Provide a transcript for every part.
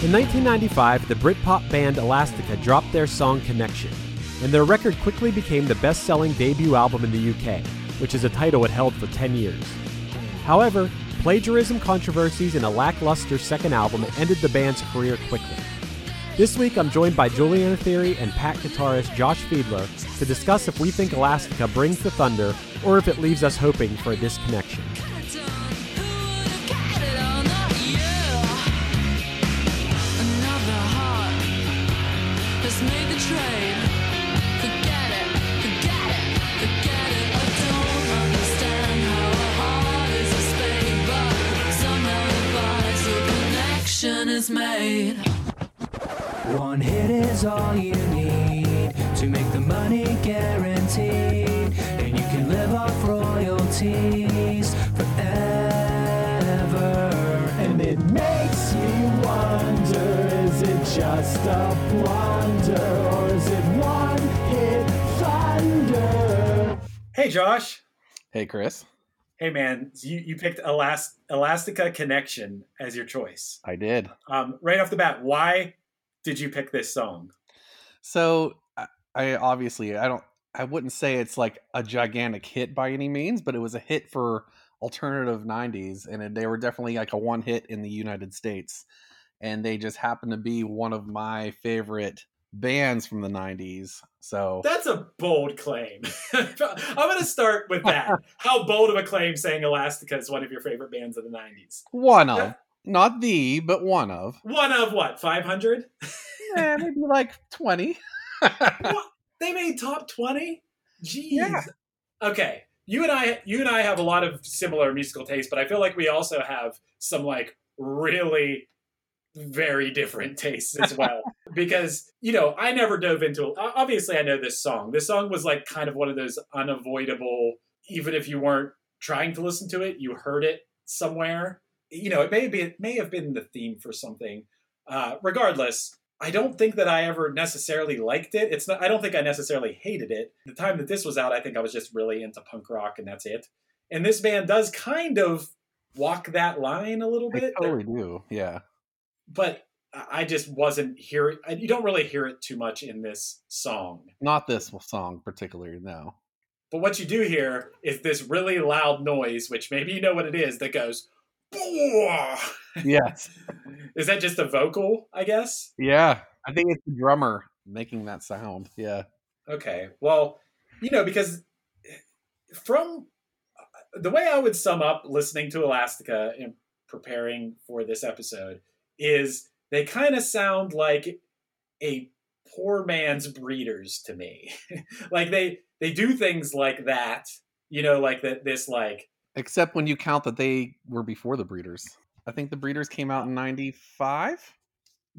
In 1995, the Britpop band Elastica dropped their song Connection, and their record quickly became the best selling debut album in the UK, which is a title it held for 10 years. However, plagiarism controversies and a lackluster second album ended the band's career quickly. This week, I'm joined by Juliana Theory and Pack guitarist Josh Fiedler to discuss if we think Elastica brings the thunder or if it leaves us hoping for a disconnection. Just a blunder or is it one hit thunder? Hey, Josh. Hey, Chris. Hey, man. You, you picked Elast- Elastica Connection as your choice. I did. Um, right off the bat, why did you pick this song? So, I, I obviously I don't I wouldn't say it's like a gigantic hit by any means, but it was a hit for alternative 90s and they were definitely like a one hit in the United States. And they just happened to be one of my favorite bands from the 90s. So That's a bold claim. I'm going to start with that. How bold of a claim saying Elastica is one of your favorite bands of the 90s? one of, not the, but one of. One of what, 500? Yeah, maybe like 20. what? They made top 20? Jeez. Yeah. Okay. You and I you and I have a lot of similar musical tastes, but I feel like we also have some like really very different tastes as well. because, you know, I never dove into obviously I know this song. This song was like kind of one of those unavoidable even if you weren't trying to listen to it, you heard it somewhere. You know, it may be it may have been the theme for something. Uh, regardless, I don't think that I ever necessarily liked it. It's not. I don't think I necessarily hated it. The time that this was out, I think I was just really into punk rock, and that's it. And this band does kind of walk that line a little They bit, totally do. Yeah. But I just wasn't hearing. You don't really hear it too much in this song. Not this song particularly, no. But what you do hear is this really loud noise, which maybe you know what it is, that goes. Yes. Is that just a vocal? I guess. Yeah, I think it's the drummer making that sound. Yeah. Okay. Well, you know, because eh, from uh, the way I would sum up listening to Elastica and preparing for this episode is they kind of sound like a poor man's breeders to me. like they they do things like that, you know, like that this like Except when you count that they were before the Breeders. I think the Breeders came out in 95.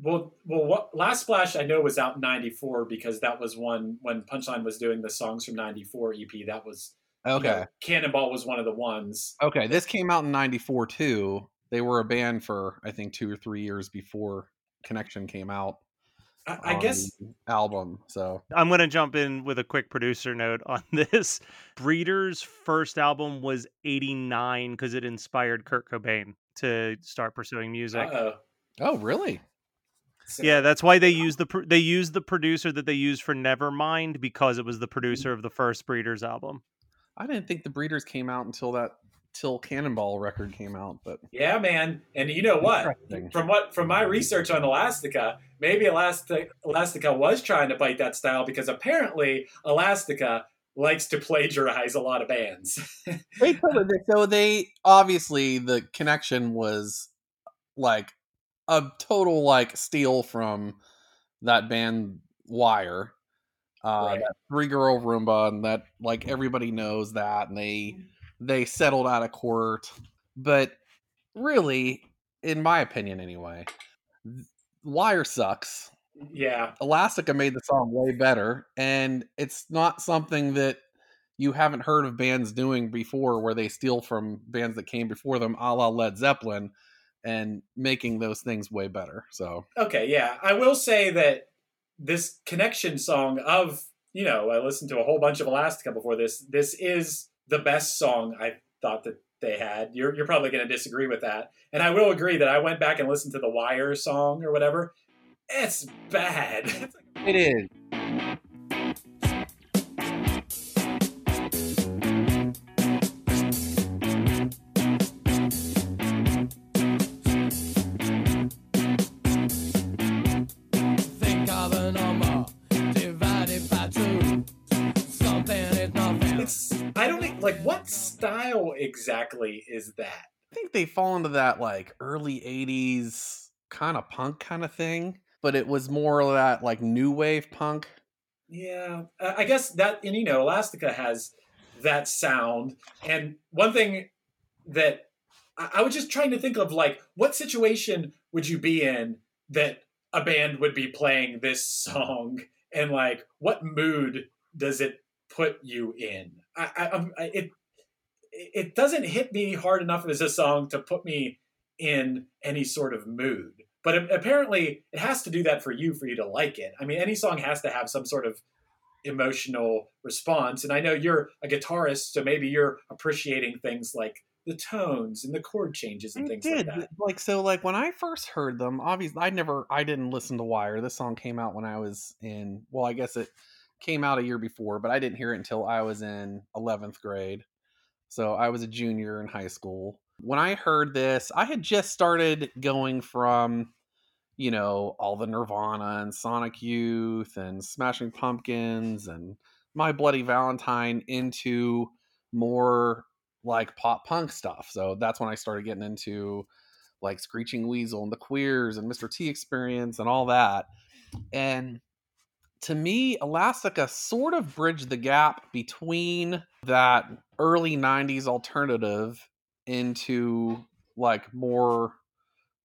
well well what last splash I know was out in 94 because that was one when Punchline was doing the songs from 94 EP that was you Okay. know, Cannonball was one of the ones. Okay, this came out in 94 too. They were a band for I think 2 or 3 years before Connection came out. I, I on guess the album. So, I'm going to jump in with a quick producer note on this. Breeders' first album was 89 because it inspired Kurt Cobain to start pursuing music. uh-oh. oh, really? So- Yeah, that's why they use the pr- they used the producer that they used for Nevermind because it was the producer mm. of the first Breeders album. I didn't think the Breeders came out until that till Cannonball record came out, but Yeah, man. And you know what? From what from my research on Elastica, maybe Elastica, Elastica was trying to bite that style because apparently Elastica likes to plagiarize a lot of bands. So they obviously the connection was like a total like steal from that band Wire. Uh Right. that three girl Rhumba and that like everybody knows that and they they settled out of court. But really, in my opinion anyway, Wire sucks. yeah. Elastica made the song way better, and it's not something that you haven't heard of bands doing before, where they steal from bands that came before them, a la Led Zeppelin, and making those things way better. So Okay, yeah. I will say that this connection song of, you know, I listened to a whole bunch of Elastica before this. This is the best song I thought that they had. You're, you're probably going to disagree with that. And I will agree that I went back and listened to the Wire song or whatever. It's bad. It is. Exactly is that? I think they fall into that like early '80s kind of punk kind of thing, but it was more of that like new wave punk. Yeah, I guess that, and you know, Elastica has that sound. And one thing that I, I was just trying to think of, like, what situation would you be in that a band would be playing this song, and like, what mood does it put you in? I, I, I'm- I it it doesn't hit me hard enough as a song to put me in any sort of mood. But apparently, it has to do that for you for you to like it. I mean, any song has to have some sort of emotional response. And I know you're a guitarist, so maybe you're appreciating things like the tones and the chord changes and I things did like that. like so like when I first heard them, obviously I never I didn't listen to Wire. This song came out when I was in well, I guess it came out a year before, but I didn't hear it until I was in 11th grade. So I was a junior in high school. When I heard this, I had just started going from you know, all the Nirvana and Sonic Youth and Smashing Pumpkins and My Bloody Valentine into more like pop punk stuff. So that's when I started getting into like Screeching Weasel and the Queers and Mr. T Experience and all that. And to me, Elastica sort of bridged the gap between that early 90s alternative into like more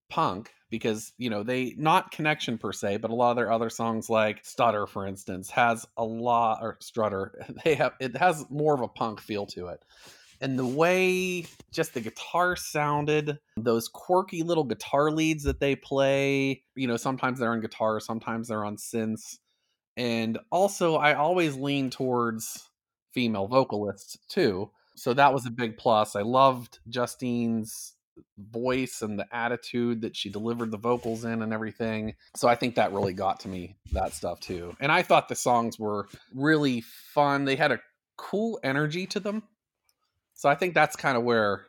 punk because you know they not connection per se but a lot of their other songs like stutter for instance has a lot or strutter they have it has more of a punk feel to it. And the way just the guitar sounded those quirky little guitar leads that they play you know sometimes they're on guitar sometimes they're on synths and also i always lean towards female vocalists too so that was a big plus i loved justine's voice and the attitude that she delivered the vocals in and everything. So I think that really got to me, that stuff too. And I thought the songs were really fun. They had a cool energy to them. So I think that's kind of where,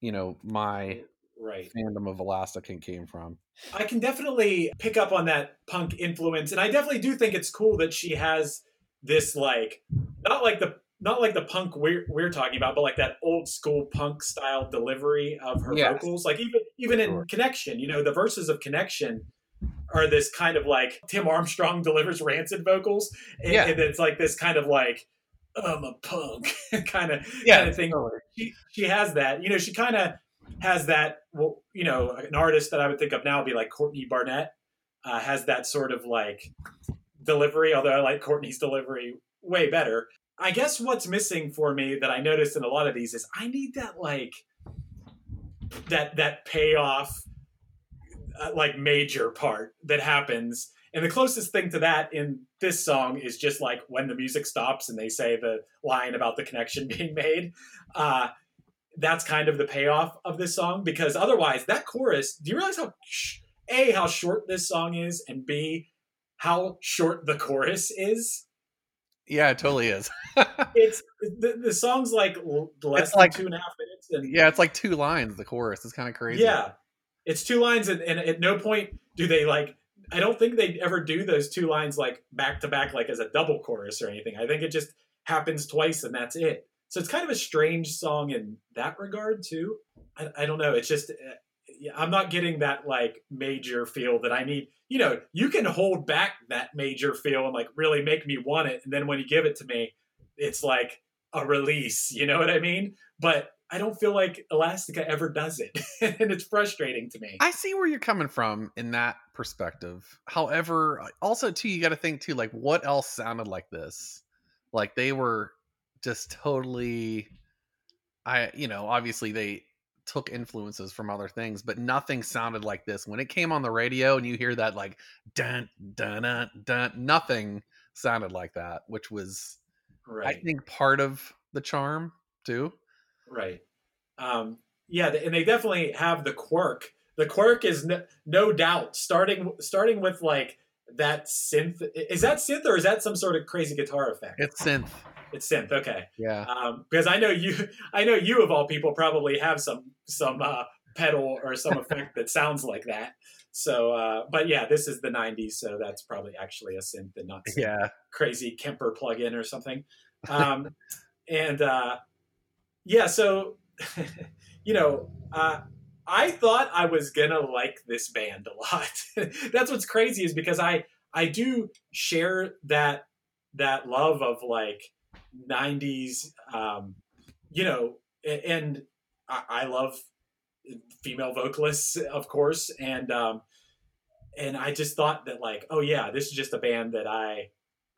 you know, my Right. fandom of Elastica came from. I can definitely pick up on that punk influence, and I definitely do think it's cool that she has this like not like the not like the punk we're we're talking about, but like that old school punk style delivery of her Yes. vocals. Like even even in Sure. Connection, you know, the verses of Connection are this kind of like Tim Armstrong delivers rancid vocals, and, Yeah. and it's like this kind of like I'm a punk kind of Yeah, kind of thing she she has that. You know, she kind of has that. Well, you know, an artist that I would think of now would be like Courtney Barnett uh, has that sort of like delivery. Although I like Courtney's delivery way better. I guess what's missing for me that I noticed in a lot of these is I need that like that that payoff uh, like major part that happens and the closest thing to that in this song is just like when the music stops and they say the line about the connection being made uh, that's kind of the payoff of this song because otherwise that chorus do you realize how a how short this song is, and b how short the chorus is. Yeah, it totally is. It's the, the song's like less It's than like- two and a half minutes, and yeah, it's like two lines. The chorus It's kind of crazy. Yeah, it's two lines, and, and at no point do they like. I don't think they ever do those two lines like back to back, like as a double chorus or anything. I think it just happens twice, and that's it. So it's kind of a strange song in that regard too. I, I don't know. It's just uh, I'm not getting that like major feel that I need. You know, you can hold back that major feel and like really make me want it, and then when you give it to me, it's like a release. You know what I mean? But I don't feel like Elastica ever does it, and it's frustrating to me. I see where you're coming from in that perspective. However, also too, you got to think too, like what else sounded like this? Like they were just totally, I you know, obviously they took influences from other things, but nothing sounded like this. When it came on the radio and you hear that like dun dun dun dun, nothing sounded like that, which was I think part of the charm too. right. Um, yeah, and they definitely have the quirk. The quirk is no, no doubt starting starting with like that synth. Is that synth or is that some sort of crazy guitar effect? It's synth. It's synth. Okay. Yeah. um, because I know you, I know you of all people probably have some some uh, pedal or some effect that sounds like that. So, uh, but yeah, this is the '90s, so that's probably actually a synth and not some Yeah. crazy Kemper plugin or something. Um, and uh, yeah, so you know, uh, I thought I was gonna like this band a lot. that's what's crazy is because I I do share that that love of like 90s um you know and I, I love female vocalists of course and um and i just thought that like oh yeah this is just a band that i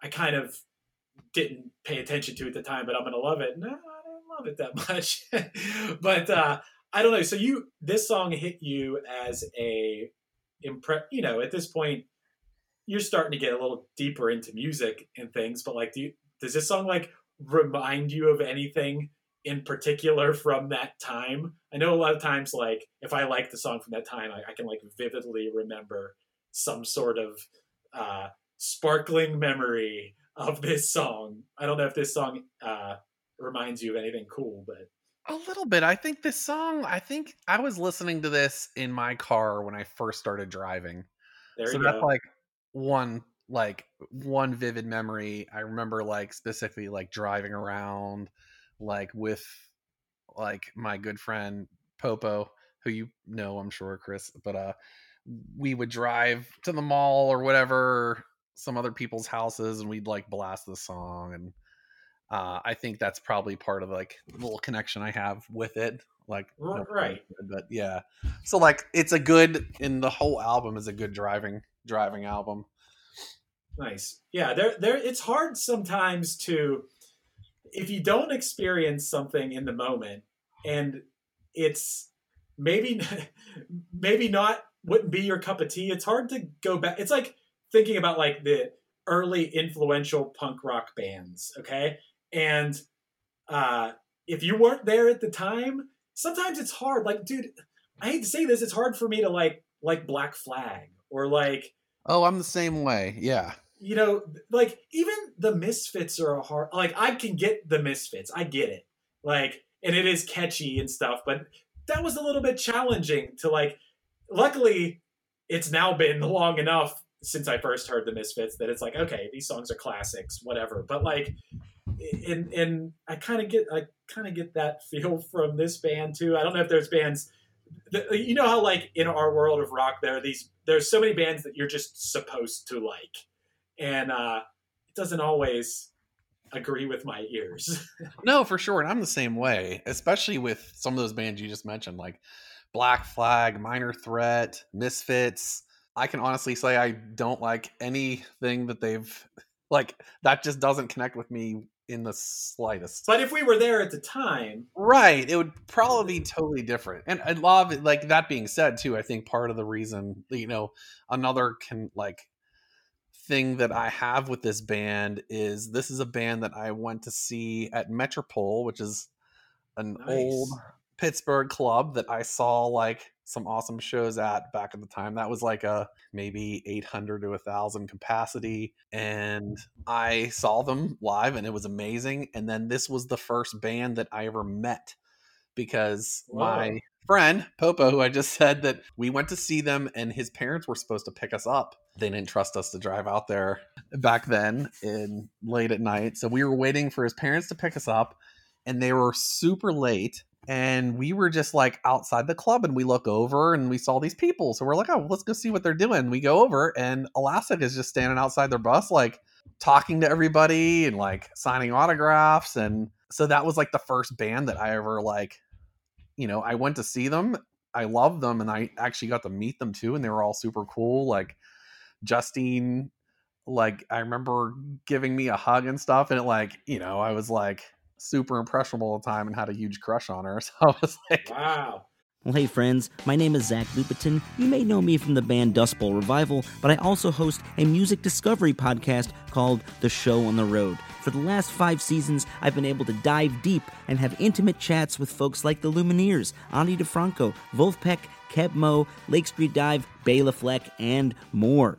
i kind of didn't pay attention to at the time but i'm gonna love it no i didn't love it that much but uh i don't know. So you this song hit you as a impre you know at this point you're starting to get a little deeper into music and things but like do you does this song like remind you of anything in particular from that time? I know a lot of times like if i like the song from that time i, I can like vividly remember some sort of uh sparkling memory of this song. I don't know if this song uh reminds you of anything cool but A little bit. I think this song, I think I was listening to this in my car when I first started driving. there so you that's go like one like one vivid memory. I remember like specifically like driving around like with like my good friend Popo, who you know, I'm sure, Chris, but uh we would drive to the mall or whatever, some other people's houses and we'd like blast the song and uh, I think that's probably part of like the little connection I have with it. Like, R- no right. but yeah. So like, it's a good, and the whole album is a good driving driving album. Nice. Yeah, there there it's hard sometimes to if you don't experience something in the moment and it's maybe maybe not wouldn't be your cup of tea, it's hard to go back. It's like thinking about like the early influential punk rock bands, okay? And uh if you weren't there at the time, sometimes it's hard. Like, dude, I hate to say this, it's hard for me to like like Black Flag or like Oh, I'm the same way. Yeah. you know, like even the Misfits are a hard. Like I can get the Misfits, I get it. Like, and it is catchy and stuff, but that was a little bit challenging to like. Luckily, it's now been long enough since I first heard the Misfits that it's like, okay, these songs are classics, whatever. But like, and and I kind of get I kind of get that feel from this band too. I don't know if there's bands. that- You know how like in our world of rock, there are these there's so many bands that you're just supposed to like and uh, it doesn't always agree with my ears. No, for sure. And I'm the same way, especially with some of those bands you just mentioned, like Black Flag, Minor Threat, Misfits. I can honestly say I don't like anything that they've like that just doesn't connect with me in the slightest. but if we were there at the time, Right. It would probably be mm. totally different. And I love it. Like that being said, too, I think part of the reason, you know, another can like thing that I have with this band is this is a band that I went to see at Metropol, which is an Nice. old Pittsburgh club that I saw like some awesome shows at back at the time. That was like a maybe 800 to 1000 capacity and I saw them live and it was amazing and then this was the first band that I ever met because my friend Popo who I just said that we went to see them and his parents were supposed to pick us up. They didn't trust us to drive out there back then in late at night. So we were waiting for his parents to pick us up and they were super late and we were just like outside the club and we look over and we saw these people so we're like oh let's go see what they're doing. We go over and Elastica is just standing outside their bus like talking to everybody and like signing autographs and so that was like the first band that i ever like you know i went to see them i loved them and i actually got to meet them too and they were all super cool like justine like i remember giving me a hug and stuff and it like you know i was like super impressionable all the time and had a huge crush on her so i was like Wow. Well, hey, friends, my name is Zach Lupetin. You may know me from the band Dust Bowl Revival, but I also host a music discovery podcast called The Show on the Road. For the last five seasons, I've been able to dive deep and have intimate chats with folks like the Lumineers, Ani DiFranco, Vulfpeck, Keb Mo, Lake Street Dive, Bela Fleck, and more.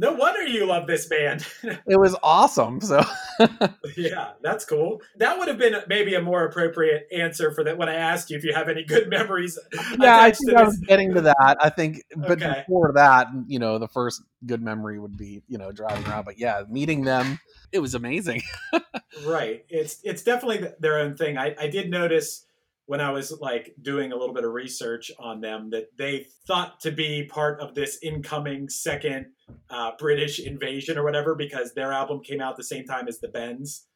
No wonder you love this band. it was awesome so yeah, that's cool. That would have been maybe a more appropriate answer for that when I asked you if you have any good memories. yeah i think i was getting to that i think but Okay. before that you know the first good memory would be you know driving around but yeah meeting them it was amazing right it's it's definitely their own thing I, I did notice when i was like doing a little bit of research on them that they thought to be part of this incoming second uh, british invasion or whatever because their album came out the same time as the bends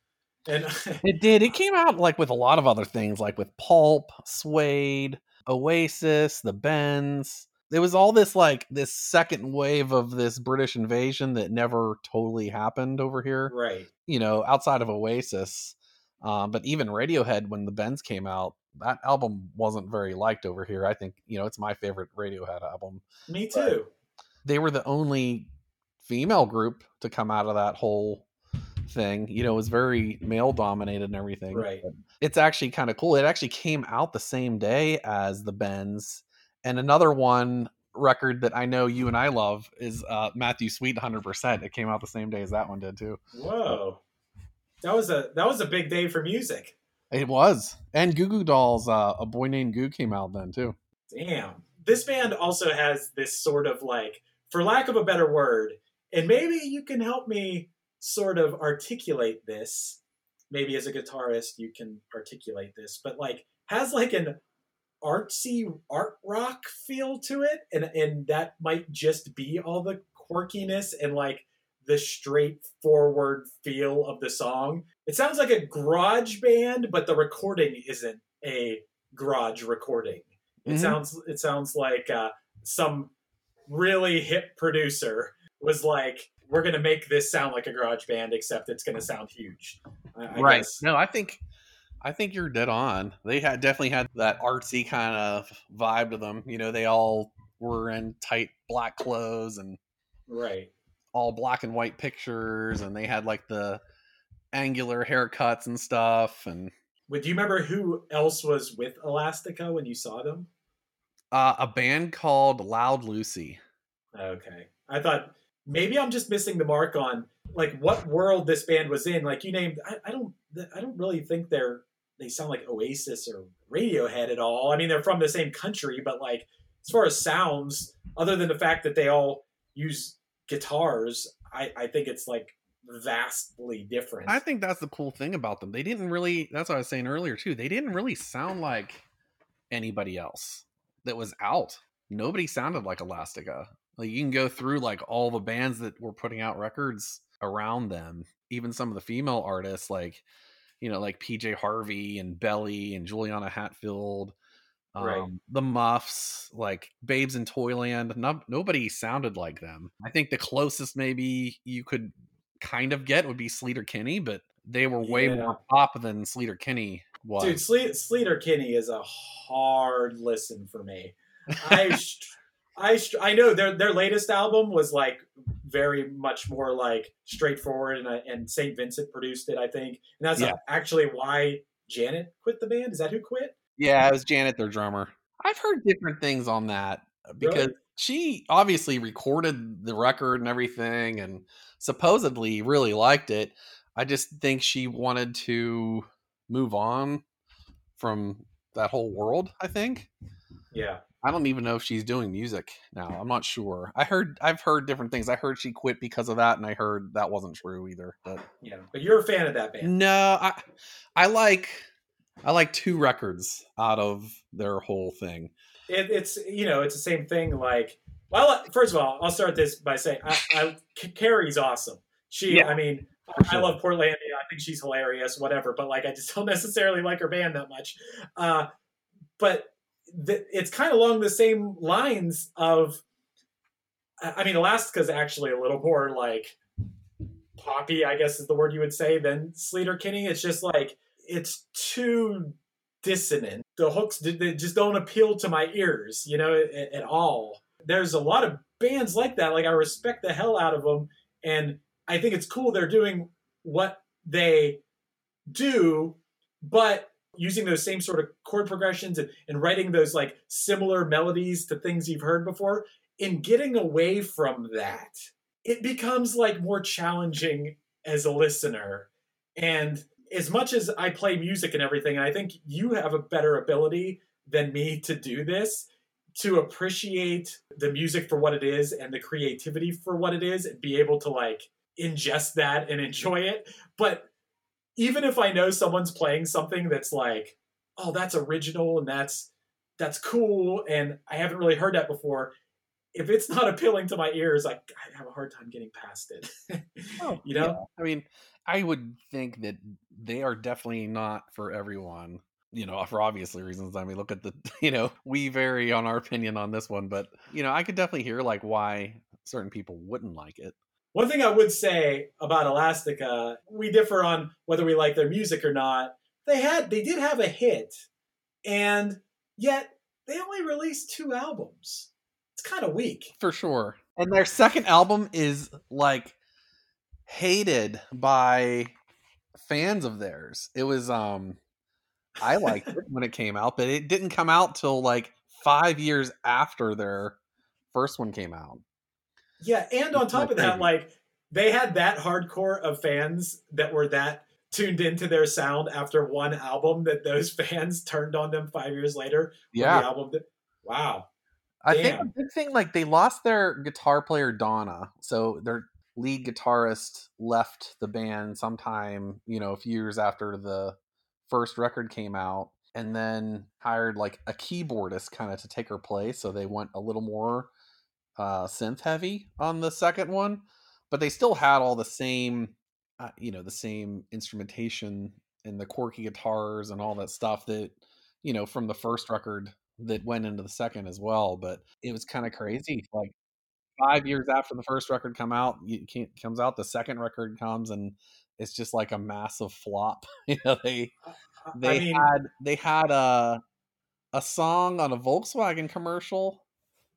and It did. It came out like with a lot of other things, like with Pulp, Suede, Oasis, the Bends. There was all this like this second wave of this British invasion that never totally happened over here. right You know, outside of Oasis. Um, but even Radiohead, when the Bends came out, that album wasn't very liked over here. I think you know it's my favorite Radiohead album. me too They were the only female group to come out of that whole thing. You know, it was very male dominated and everything. Right. It's actually kind of cool. It actually came out the same day as the Bends. And another one record that I know you and I love is uh, Matthew Sweet 100%. It came out the same day as that one did too. whoa that was a that was a big day for music It was. And Goo Goo Dolls, uh, A Boy Named Goo came out then too. Damn. This band also has this sort of like, for lack of a better word, and maybe you can help me sort of articulate this. Maybe as a guitarist, you can articulate this, but like, has like an artsy art rock feel to it. And, and that might just be all the quirkiness and like the straightforward feel of the song. It sounds like a garage band, but the recording isn't a garage recording. It Mhm. sounds it sounds like uh, some really hip producer was like, "We're gonna make this sound like a garage band, except it's gonna sound huge." I, I right. guess. No, I think I think you're dead on. They had definitely had that artsy kind of vibe to them. You know, they all were in tight black clothes and Right. All black and white pictures and they had like the angular haircuts and stuff and Would you remember who else was with Elastica when you saw them? Uh, a band called Loud Lucy. Okay. I thought maybe I'm just missing the mark on like what world this band was in. Like you named, I, I don't, I don't really think they're they sound like Oasis or Radiohead at all. I mean, they're from the same country, but like as far as sounds, other than the fact that they all use guitars, I, I think it's like vastly different. I think that's the cool thing about them. They didn't really. That's what I was saying earlier too. They didn't really sound like anybody else that was out. Nobody sounded like Elastica. Like you can go through like all the bands that were putting out records around them. Even some of the female artists, like you know, like PJ Harvey and Belly and Juliana Hatfield, um, Right. the Muffs, like Babes in Toyland. No, nobody sounded like them. I think the closest maybe you could kind of get would be Sleater Kinney, but they were way Yeah. more pop than Sleater Kinney was. Dude, Sleet, Sleater Kinney is a hard listen for me. I, I, I know their their latest album was like very much more like straightforward, and and Saint Vincent produced it, I think, and that's Yeah. actually why Janet quit the band. Is that who quit? Yeah, it was Janet, their drummer. I've heard different things on that uh, because Really? she obviously recorded the record and everything and supposedly really liked it. I just think she wanted to move on from that whole world, I think. Yeah. I don't even know if she's doing music now. I'm not sure. I heard I've heard different things. I heard she quit because of that and I heard that wasn't true either. But Yeah, but you're a fan of that band. no, I I like I like two records out of their whole thing. It, it's you know it's the same thing. Like, well, first of all, I'll start this by saying I, I Carrie's awesome. She, Yeah, I mean, for I love Portlandia. I think she's hilarious. Whatever, but like, I just don't necessarily like her band that much. Uh, but th- it's kind of along the same lines of. I mean, Elastica's actually a little more like poppy, I guess is the word you would say, than Sleater Kinney. It's just like it's too dissonant. The hooks they just don't appeal to my ears, you know, at, at all. There's a lot of bands like that. Like I respect the hell out of them, and I think it's cool they're doing what they do, but using those same sort of chord progressions and, and writing those like similar melodies to things you've heard before. In getting away from that, it becomes like more challenging as a listener. And as much as I play music and everything, and I think you have a better ability than me to do this, to appreciate the music for what it is and the creativity for what it is and be able to like ingest that and enjoy it. But even if I know someone's playing something that's like, oh, that's original and that's that's cool and I haven't really heard that before, if it's not appealing to my ears, I, I have a hard time getting past it. Oh, you know? Yeah. I mean, I would think that they are definitely not for everyone. You know, for obviously reasons. I mean, look at the, you know, we vary on our opinion on this one, but you know, I could definitely hear like why certain people wouldn't like it. One thing I would say about Elastica, we differ on whether we like their music or not. They had they did have a hit, and yet they only released two albums. It's kind of weak. For sure. And their second album is like hated by fans of theirs. It was um I liked it when it came out, but it didn't come out till like 5 years after their first one came out. Yeah, and on top of that, like they had that hardcore of fans that were that tuned into their sound after one album that those fans turned on them five years later. Yeah. the album. That, wow. I think Damn. a big thing like they lost their guitar player Donna, so their lead guitarist left the band sometime, you know, a few years after the first record came out, and then hired like a keyboardist kind of to take her place. So they went a little more uh, synth heavy on the second one, but they still had all the same, uh, you know, the same instrumentation and the quirky guitars and all that stuff that you know from the first record that went into the second as well. But it was kind of crazy. Like five years after the first record come out, comes out, the second record comes, and it's just like a massive flop. you know, they they mean- had they had a a song on a Volkswagen commercial.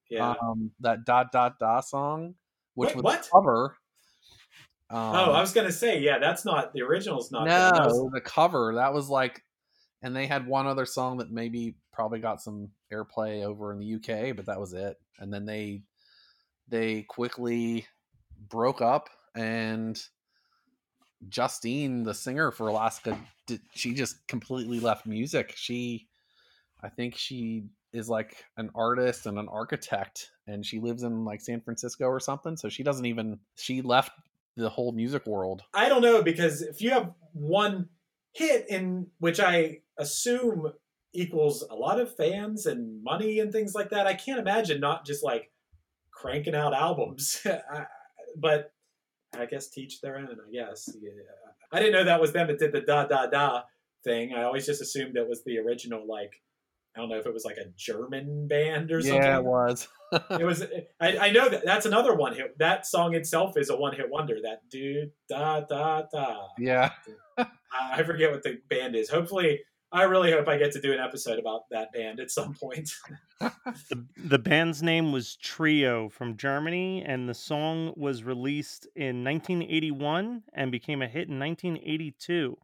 Yeah. Um, that dot dot dot song, which Wait, was what? a cover. Um, oh, I was gonna say, yeah, that's not the original's not. no, was- a cover. That was like, and they had one other song that maybe probably got some airplay over in the UK, but that was it. And then they they quickly broke up and Justine, the singer for Alaska, did, she just completely left music. She, I think she is like an artist and an architect, and she lives in like San Francisco or something. So she doesn't even she left the whole music world. I don't know because if you have one hit in which I assume equals a lot of fans and money and things like that, I can't imagine not just like cranking out albums. I, but I guess teach their own. I guess. Yeah. I didn't know that was them that did the da da da thing. I always just assumed it was the original. Like I don't know if it was like a German band or something. Yeah, it was. it was. I, I know that that's another one hit. That song itself is a one hit wonder. That do da da da. Yeah. I forget what the band is. Hopefully, I really hope I get to do an episode about that band at some point. the, the band's name was Trio from Germany, and the song was released in 1981 and became a hit in 1982.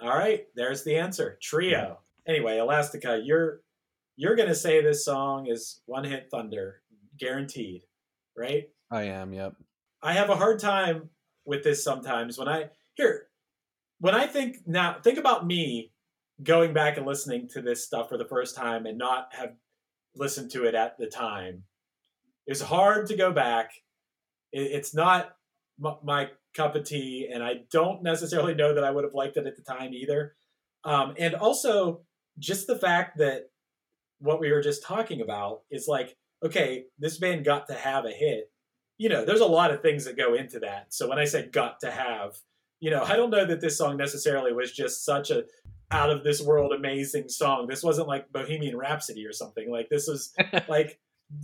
All right, there's the answer. Trio. Anyway, Elastica, you're you're gonna say this song is one hit thunder, guaranteed, right? I am. Yep. I have a hard time with this sometimes when I here when I think now think about me going back and listening to this stuff for the first time and not have listened to it at the time. It's hard to go back. It's not my cup of tea, and I don't necessarily know that I would have liked it at the time either. Um, and also, just the fact that what we were just talking about is like, okay, this band got to have a hit. You know, there's a lot of things that go into that. So when I say got to have, you know, I don't know that this song necessarily was just such a out of this world amazing song. This wasn't like Bohemian Rhapsody or something. Like this was like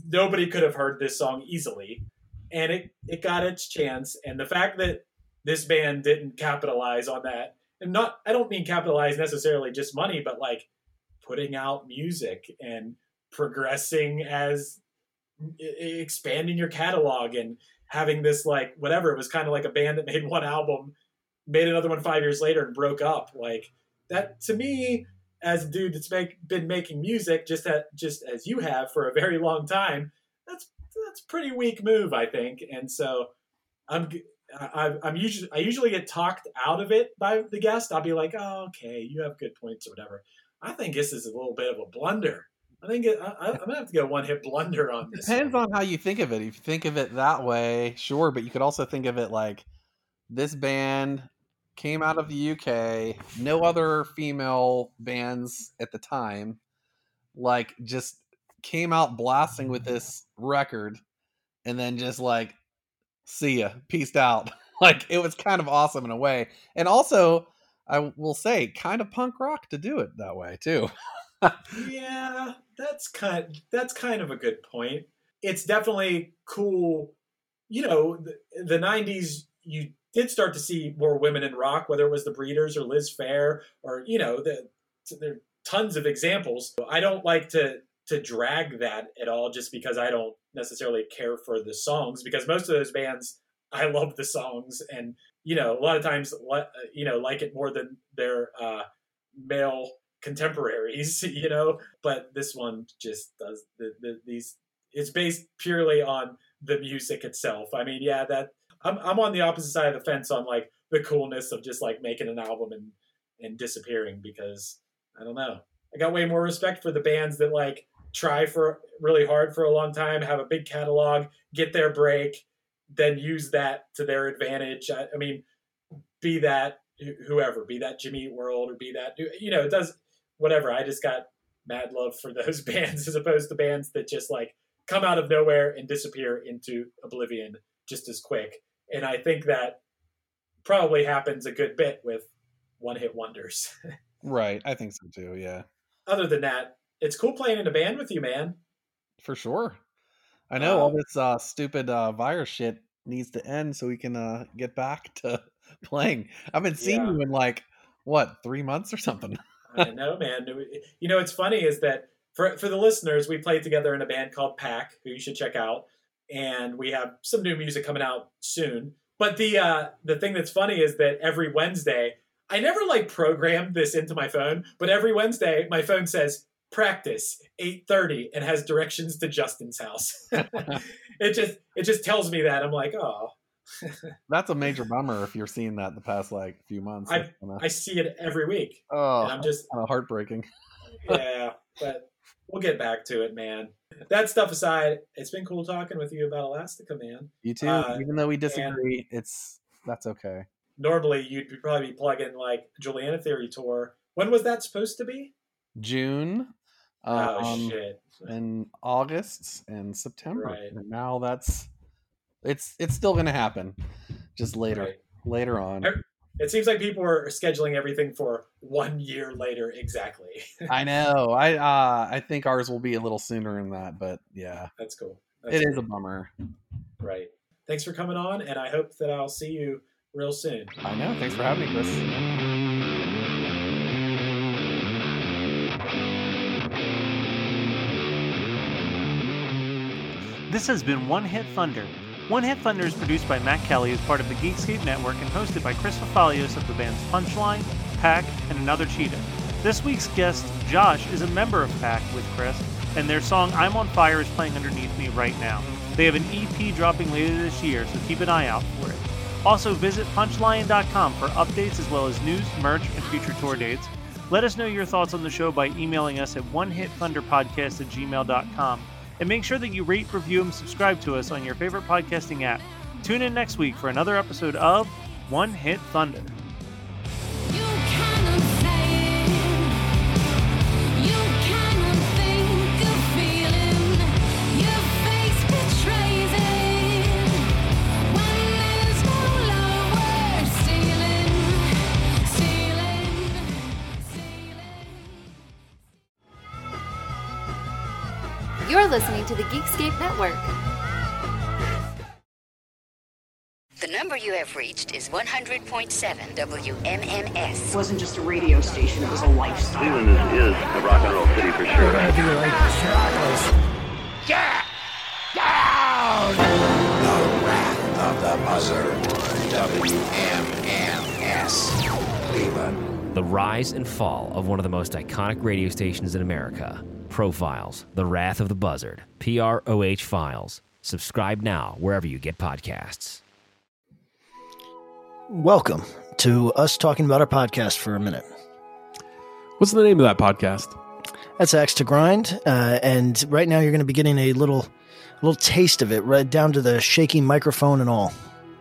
nobody could have heard this song easily. And it it got its chance. And the fact that this band didn't capitalize on that, and not I don't mean capitalize necessarily just money, but like putting out music and progressing as expanding your catalog and having this like whatever it was kind of like a band that made one album made another one five years later and broke up like that to me as a dude that's make, been making music just at, just as you have for a very long time that's that's pretty weak move i think. And so i'm I, i'm usually i usually get talked out of it by the guest. I'll be like oh okay you have good points or whatever. I think this is a little bit of a blunder. I think it, I, i'm gonna have to go one hit blunder on this depends one. on how you think of it. If you think of it that way sure but you could also think of it like this band came out of the UK. No other female bands at the time, like, just came out blasting with this record, and then just like, see ya, peaced out. like, it was kind of awesome in a way, and also, I will say, kind of punk rock to do it that way too. yeah, that's kind. That's kind of a good point. It's definitely cool. You know, the, the '90s. You did start to see more women in rock, whether it was the Breeders or Liz Phair or you know the, there are tons of examples. I don't like to to drag that at all just because I don't necessarily care for the songs because most of those bands I love the songs and you know a lot of times you know like it more than their uh, male contemporaries you know but this one just does the, the, these it's based purely on the music itself I mean yeah that I'm I'm on the opposite side of the fence on like the coolness of just like making an album and and disappearing because I don't know. I got way more respect for the bands that like try for really hard for a long time, have a big catalog, get their break, then use that to their advantage. I, I mean, be that whoever, be that Jimmy World or be that you know, it does whatever. I just got mad love for those bands as opposed to bands that just like come out of nowhere and disappear into oblivion just as quick. And I think that probably happens a good bit with one hit wonders. right. I think so too. Yeah. Other than that, it's cool playing in a band with you, man. For sure. I know all this uh, stupid uh, virus shit needs to end so we can uh, get back to playing. I've been seeing yeah. you in like what three months or something. I know, man. You know, what's funny is that for for the listeners, we played together in a band called Pack, who you should check out and we have some new music coming out soon. But the uh, the thing that's funny is that every Wednesday, I never like programmed this into my phone, but every Wednesday my phone says practice 8:30 and has directions to Justin's house. it just it just tells me that I'm like, oh, That's a major bummer if you're seeing that the past like few months. I I see it every week. oh, and I'm just heartbreaking. yeah, but we'll get back to it, man. That stuff aside, it's been cool talking with you about Elastica, man. You too. Uh, Even though we disagree, it's that's okay. Normally, you'd probably be plugging like Juliana Theory tour. When was that supposed to be? June. Oh, um, shit. In August and September, Right. and now that's it's it's still gonna happen, just later Right. later on. It seems like people are scheduling everything for one year later exactly. I know. I uh I think ours will be a little sooner than that, but yeah, That's cool. That's it is cool. a bummer. Right. Thanks for coming on, and I hope that I'll see you real soon. I know. Thanks for having me, Chris. This has been One Hit Thunder. One Hit Thunder is produced by Matt Kelly as part of the Geekscape Network and hosted by Chris Fafalios of the bands Punchline, Pack, and Another Cheetah. This week's guest, Josh, is a member of Pack with Chris, and their song I'm on Fire is playing underneath me right now. They have an EP dropping later this year, so keep an eye out for it. Also, visit punchline.com for updates as well as news, merch, and future tour dates. Let us know your thoughts on the show by emailing us at onehitthunderpodcast at gmail.com. And make sure that you rate, review, and subscribe to us on your favorite podcasting app. Tune in next week for another episode of One Hit Thunder. Network. The number you have reached is 100.7 WMMS. wasn't just a radio station, it was a lifestyle. Cleveland is, is a rock and roll city for sure. Yeah! Down! The Wrath of the Buzzard. WMMS. Cleveland. The rise and fall of one of the most iconic radio stations in America. Profiles, The Wrath of the Buzzard, PROH Files. Subscribe now wherever you get podcasts. Welcome to us talking about our podcast for a minute. What's the name of that podcast? That's Axe to Grind, uh, and right now you're going to be getting a little, a little taste of it, right down to the shaky microphone and all.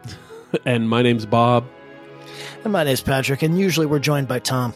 And my name's Bob. And my name's Patrick, and usually we're joined by Tom.